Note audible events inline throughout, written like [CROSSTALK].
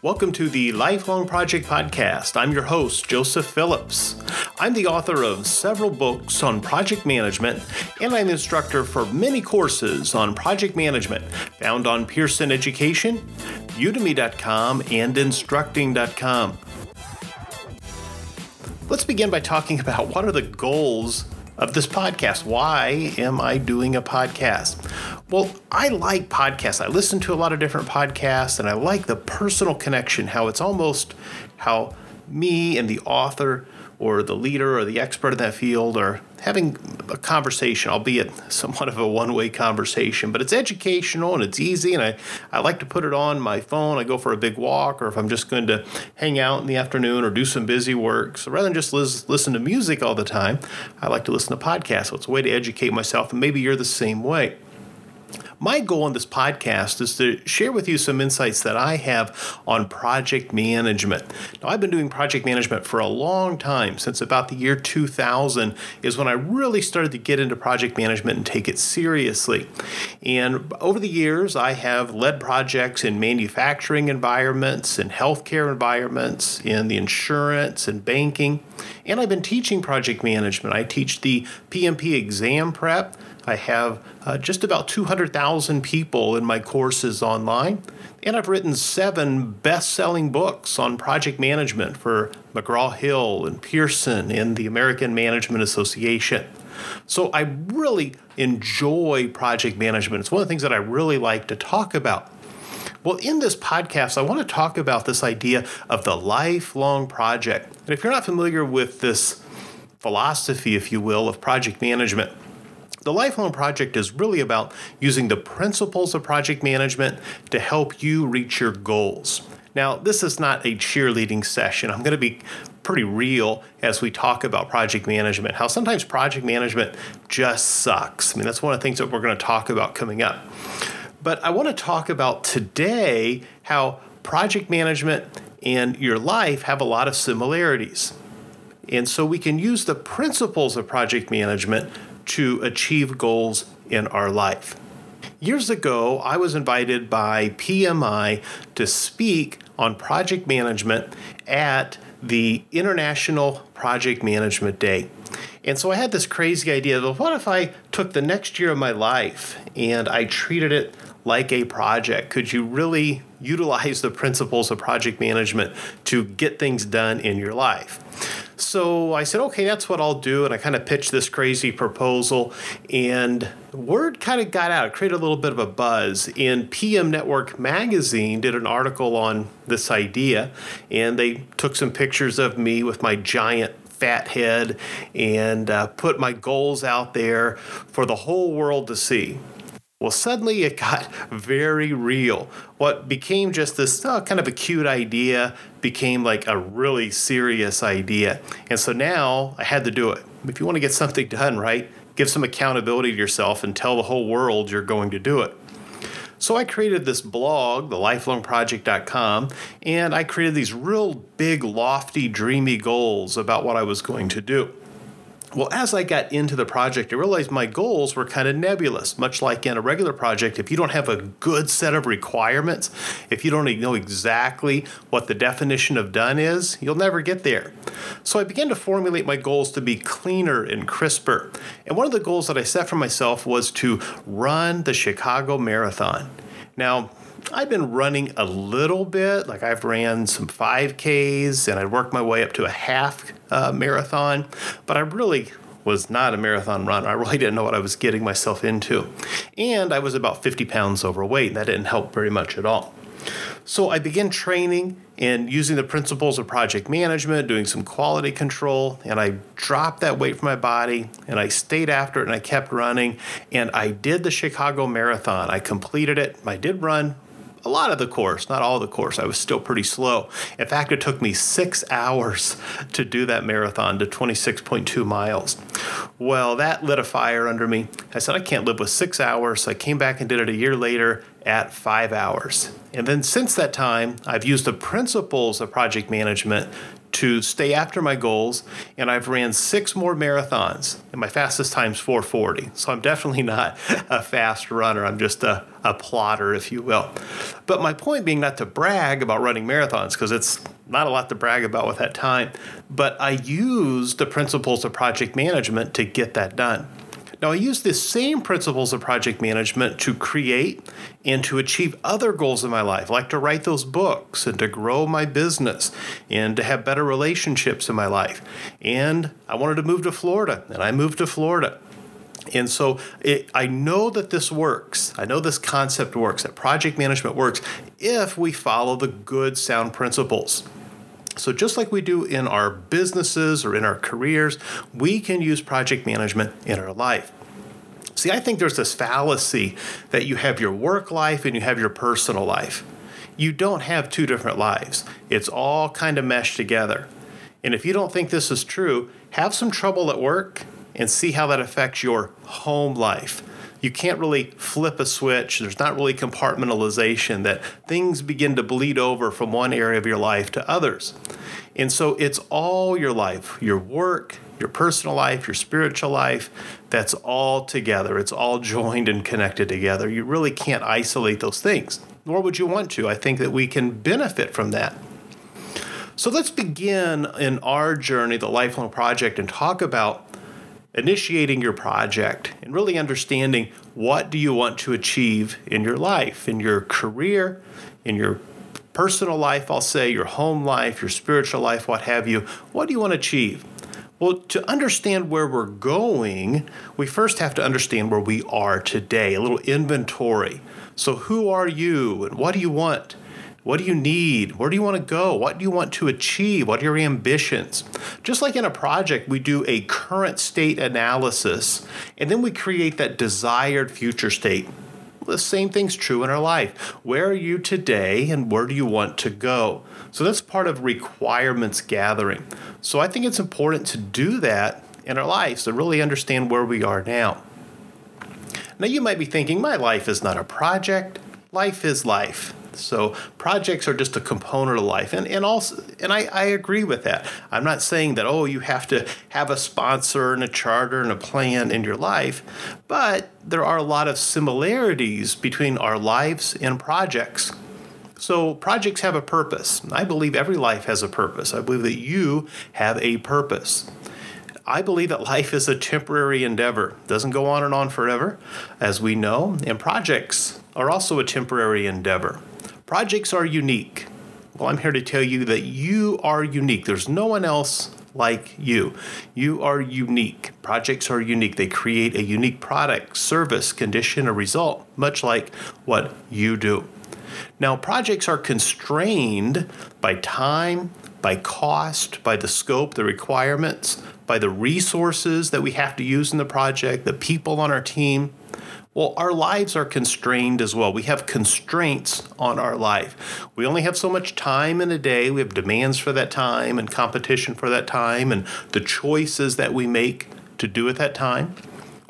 Welcome to the Lifelong Project Podcast. I'm your host, Joseph Phillips. I'm the author of several books on project management, and I'm instructor for many courses on project management found on Pearson Education, Udemy.com, and Instructing.com. Let's begin by talking about what are the goals of this podcast. Why am I doing a podcast? Well, I like podcasts. I listen to a lot of different podcasts and I like the personal connection, how it's almost how me and the author or the leader or the expert in that field are having a conversation, albeit somewhat of a one way conversation, but it's educational and it's easy. And I, I like to put it on my phone. I go for a big walk, or if I'm just going to hang out in the afternoon or do some busy work. So rather than just lis- listen to music all the time, I like to listen to podcasts. So it's a way to educate myself, and maybe you're the same way. My goal on this podcast is to share with you some insights that I have on project management. Now, I've been doing project management for a long time, since about the year 2000 is when I really started to get into project management and take it seriously. And over the years, I have led projects in manufacturing environments, in healthcare environments, in the insurance and banking, and I've been teaching project management. I teach the PMP exam prep. I have uh, just about 200,000 people in my courses online, and I've written seven best selling books on project management for McGraw Hill and Pearson and the American Management Association. So I really enjoy project management. It's one of the things that I really like to talk about. Well, in this podcast, I want to talk about this idea of the lifelong project. And if you're not familiar with this philosophy, if you will, of project management, the Lifelong Project is really about using the principles of project management to help you reach your goals. Now, this is not a cheerleading session. I'm going to be pretty real as we talk about project management, how sometimes project management just sucks. I mean, that's one of the things that we're going to talk about coming up. But I want to talk about today how project management and your life have a lot of similarities. And so we can use the principles of project management to achieve goals in our life. Years ago, I was invited by PMI to speak on project management at the International Project Management Day. And so I had this crazy idea of what if I took the next year of my life and I treated it like a project? Could you really utilize the principles of project management to get things done in your life? So I said, okay, that's what I'll do. And I kind of pitched this crazy proposal, and the word kind of got out. It created a little bit of a buzz. And PM Network magazine did an article on this idea, and they took some pictures of me with my giant fat head and uh, put my goals out there for the whole world to see. Well, suddenly it got [LAUGHS] very real. What became just this uh, kind of a cute idea became like a really serious idea. And so now I had to do it. If you want to get something done, right, give some accountability to yourself and tell the whole world you're going to do it. So I created this blog, thelifelongproject.com, and I created these real big, lofty, dreamy goals about what I was going to do. Well, as I got into the project, I realized my goals were kind of nebulous, much like in a regular project. If you don't have a good set of requirements, if you don't know exactly what the definition of done is, you'll never get there. So I began to formulate my goals to be cleaner and crisper. And one of the goals that I set for myself was to run the Chicago Marathon. Now, I've been running a little bit. Like I've ran some 5Ks and I worked my way up to a half uh, marathon, but I really was not a marathon runner. I really didn't know what I was getting myself into. And I was about 50 pounds overweight. And that didn't help very much at all. So I began training and using the principles of project management, doing some quality control, and I dropped that weight from my body and I stayed after it and I kept running and I did the Chicago Marathon. I completed it. I did run a lot of the course, not all the course. I was still pretty slow. In fact, it took me six [LAUGHS] hours to do that marathon to 26.2 miles. Well, that lit a fire under me. I said, I can't live with six hours. So I came back and did it a year later at five hours. And then since that time, I've used the principles of project management to stay after my goals, and I've ran six more marathons, and my fastest time's 440. So I'm definitely not [LAUGHS] a fast runner. I'm just a, a plotter, if you will. But my point being not to brag about running marathons, because it's not a lot to brag about with that time, but I use the principles of project management to get that done. Now, I use the same principles of project management to create and to achieve other goals in my life, like to write those books and to grow my business and to have better relationships in my life. And I wanted to move to Florida, and I moved to Florida. And so it, I know that this works. I know this concept works, that project management works if we follow the good, sound principles. So, just like we do in our businesses or in our careers, we can use project management in our life. See, I think there's this fallacy that you have your work life and you have your personal life. You don't have two different lives, it's all kind of meshed together. And if you don't think this is true, have some trouble at work and see how that affects your home life you can't really flip a switch. There's not really compartmentalization that things begin to bleed over from one area of your life to others. And so it's all your life, your work, your personal life, your spiritual life, that's all together. It's all joined and connected together. You really can't isolate those things, nor would you want to. I think that we can benefit from that. So let's begin in our journey, the lifelong project, and talk about initiating your project and really understanding what do you want to achieve in your life, in your career, in your personal life, I'll say, your home life, your spiritual life, what have you. What do you want to achieve? Well, to understand where we're going, we first have to understand where we are today, a little inventory. So, who are you and what do you want? What do you need? Where do you want to go? What do you want to achieve? What are your ambitions? Just like in a project, we do a current state analysis and then we create that desired future state. The same thing's true in our life. Where are you today and where do you want to go? So that's part of requirements gathering. So I think it's important to do that in our lives to really understand where we are now. Now, you might be thinking, my life is not a project, life is life. So projects are just a component of life. And, and also and I, I agree with that. I'm not saying that, oh, you have to have a sponsor and a charter and a plan in your life, but there are a lot of similarities between our lives and projects. So, projects have a purpose. I believe every life has a purpose. I believe that you have a purpose. I believe that life is a temporary endeavor. It doesn't go on and on forever, as we know, and projects are also a temporary endeavor. Projects are unique. Well, I'm here to tell you that you are unique. There's no one else like you. You are unique. Projects are unique. They create a unique product, service, condition, or result, much like what you do. Now, projects are constrained by time, by cost, by the scope, the requirements, by the resources that we have to use in the project, the people on our team. Well, our lives are constrained as well. We have constraints on our life. We only have so much time in a day. We have demands for that time and competition for that time and the choices that we make to do at that time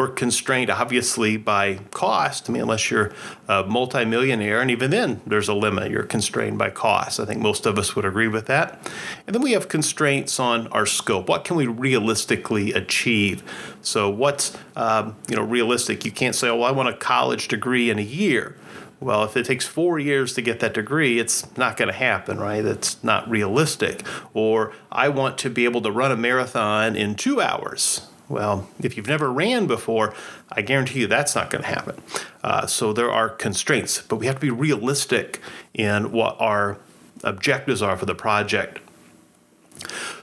we're constrained obviously by cost. I mean, unless you're a multimillionaire, and even then, there's a limit. You're constrained by cost. I think most of us would agree with that. And then we have constraints on our scope. What can we realistically achieve? So, what's um, you know realistic? You can't say, "Oh, I want a college degree in a year." Well, if it takes four years to get that degree, it's not going to happen, right? That's not realistic. Or I want to be able to run a marathon in two hours well, if you've never ran before, I guarantee you that's not going to happen. Uh, so there are constraints, but we have to be realistic in what our objectives are for the project.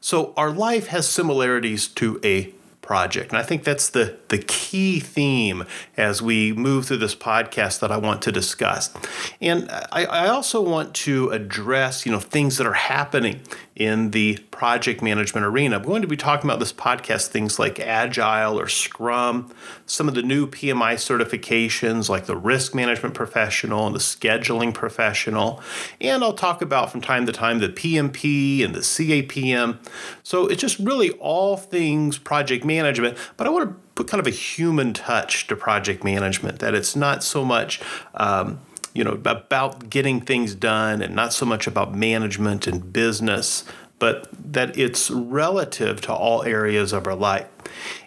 So our life has similarities to a project. And I think that's the, the key theme as we move through this podcast that I want to discuss. And I, I also want to address, you know, things that are happening in the project management arena. I'm going to be talking about this podcast things like Agile or Scrum, some of the new PMI certifications like the Risk Management Professional and the Scheduling Professional. And I'll talk about from time to time the PMP and the CAPM. So it's just really all things project management, but I want to put kind of a human touch to project management, that it's not so much. Um, you know, about getting things done and not so much about management and business, but that it's relative to all areas of our life.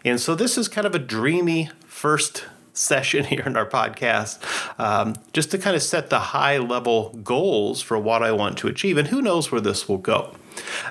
And so this is kind of a dreamy first [LAUGHS] session here in our podcast, um, just to kind of set the high level goals for what I want to achieve. And who knows where this will go.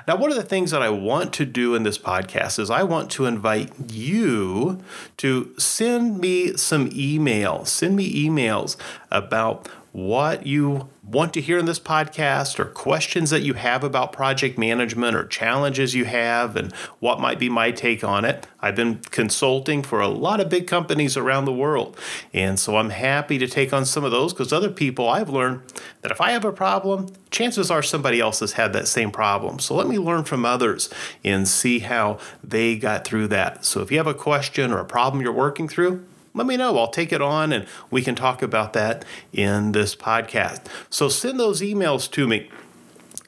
Now, one of the things that I want to do in this podcast is I want to invite you to send me some emails. Send me emails about what you want to hear in this podcast or questions that you have about project management or challenges you have and what might be my take on it. I've been consulting for a lot of big companies around the world. And so I'm happy to take on some of those because other people I've learned that if I have a problem, chances are somebody else has had that same problem. So let me learn from others and see how they got through that. So if you have a question or a problem you're working through, let me know. I'll take it on and we can talk about that in this podcast. So send those emails to me.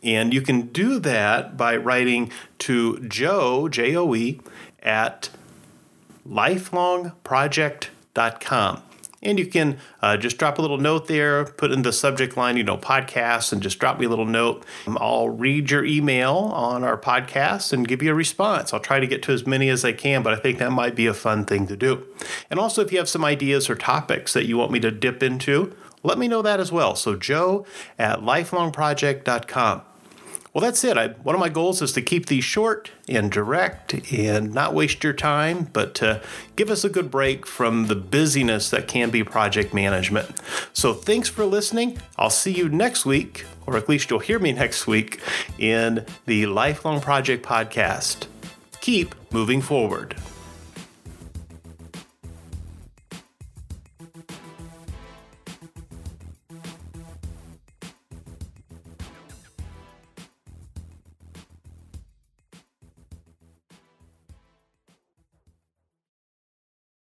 And you can do that by writing to Joe, J O E, at lifelongproject.com. And you can uh, just drop a little note there, put in the subject line, you know, podcast, and just drop me a little note. I'll read your email on our podcast and give you a response. I'll try to get to as many as I can, but I think that might be a fun thing to do. And also, if you have some ideas or topics that you want me to dip into, let me know that as well. So, joe at lifelongproject.com. Well, that's it. I, one of my goals is to keep these short and direct and not waste your time, but to give us a good break from the busyness that can be project management. So, thanks for listening. I'll see you next week, or at least you'll hear me [LAUGHS] next week, in the Lifelong Project podcast. Keep moving forward.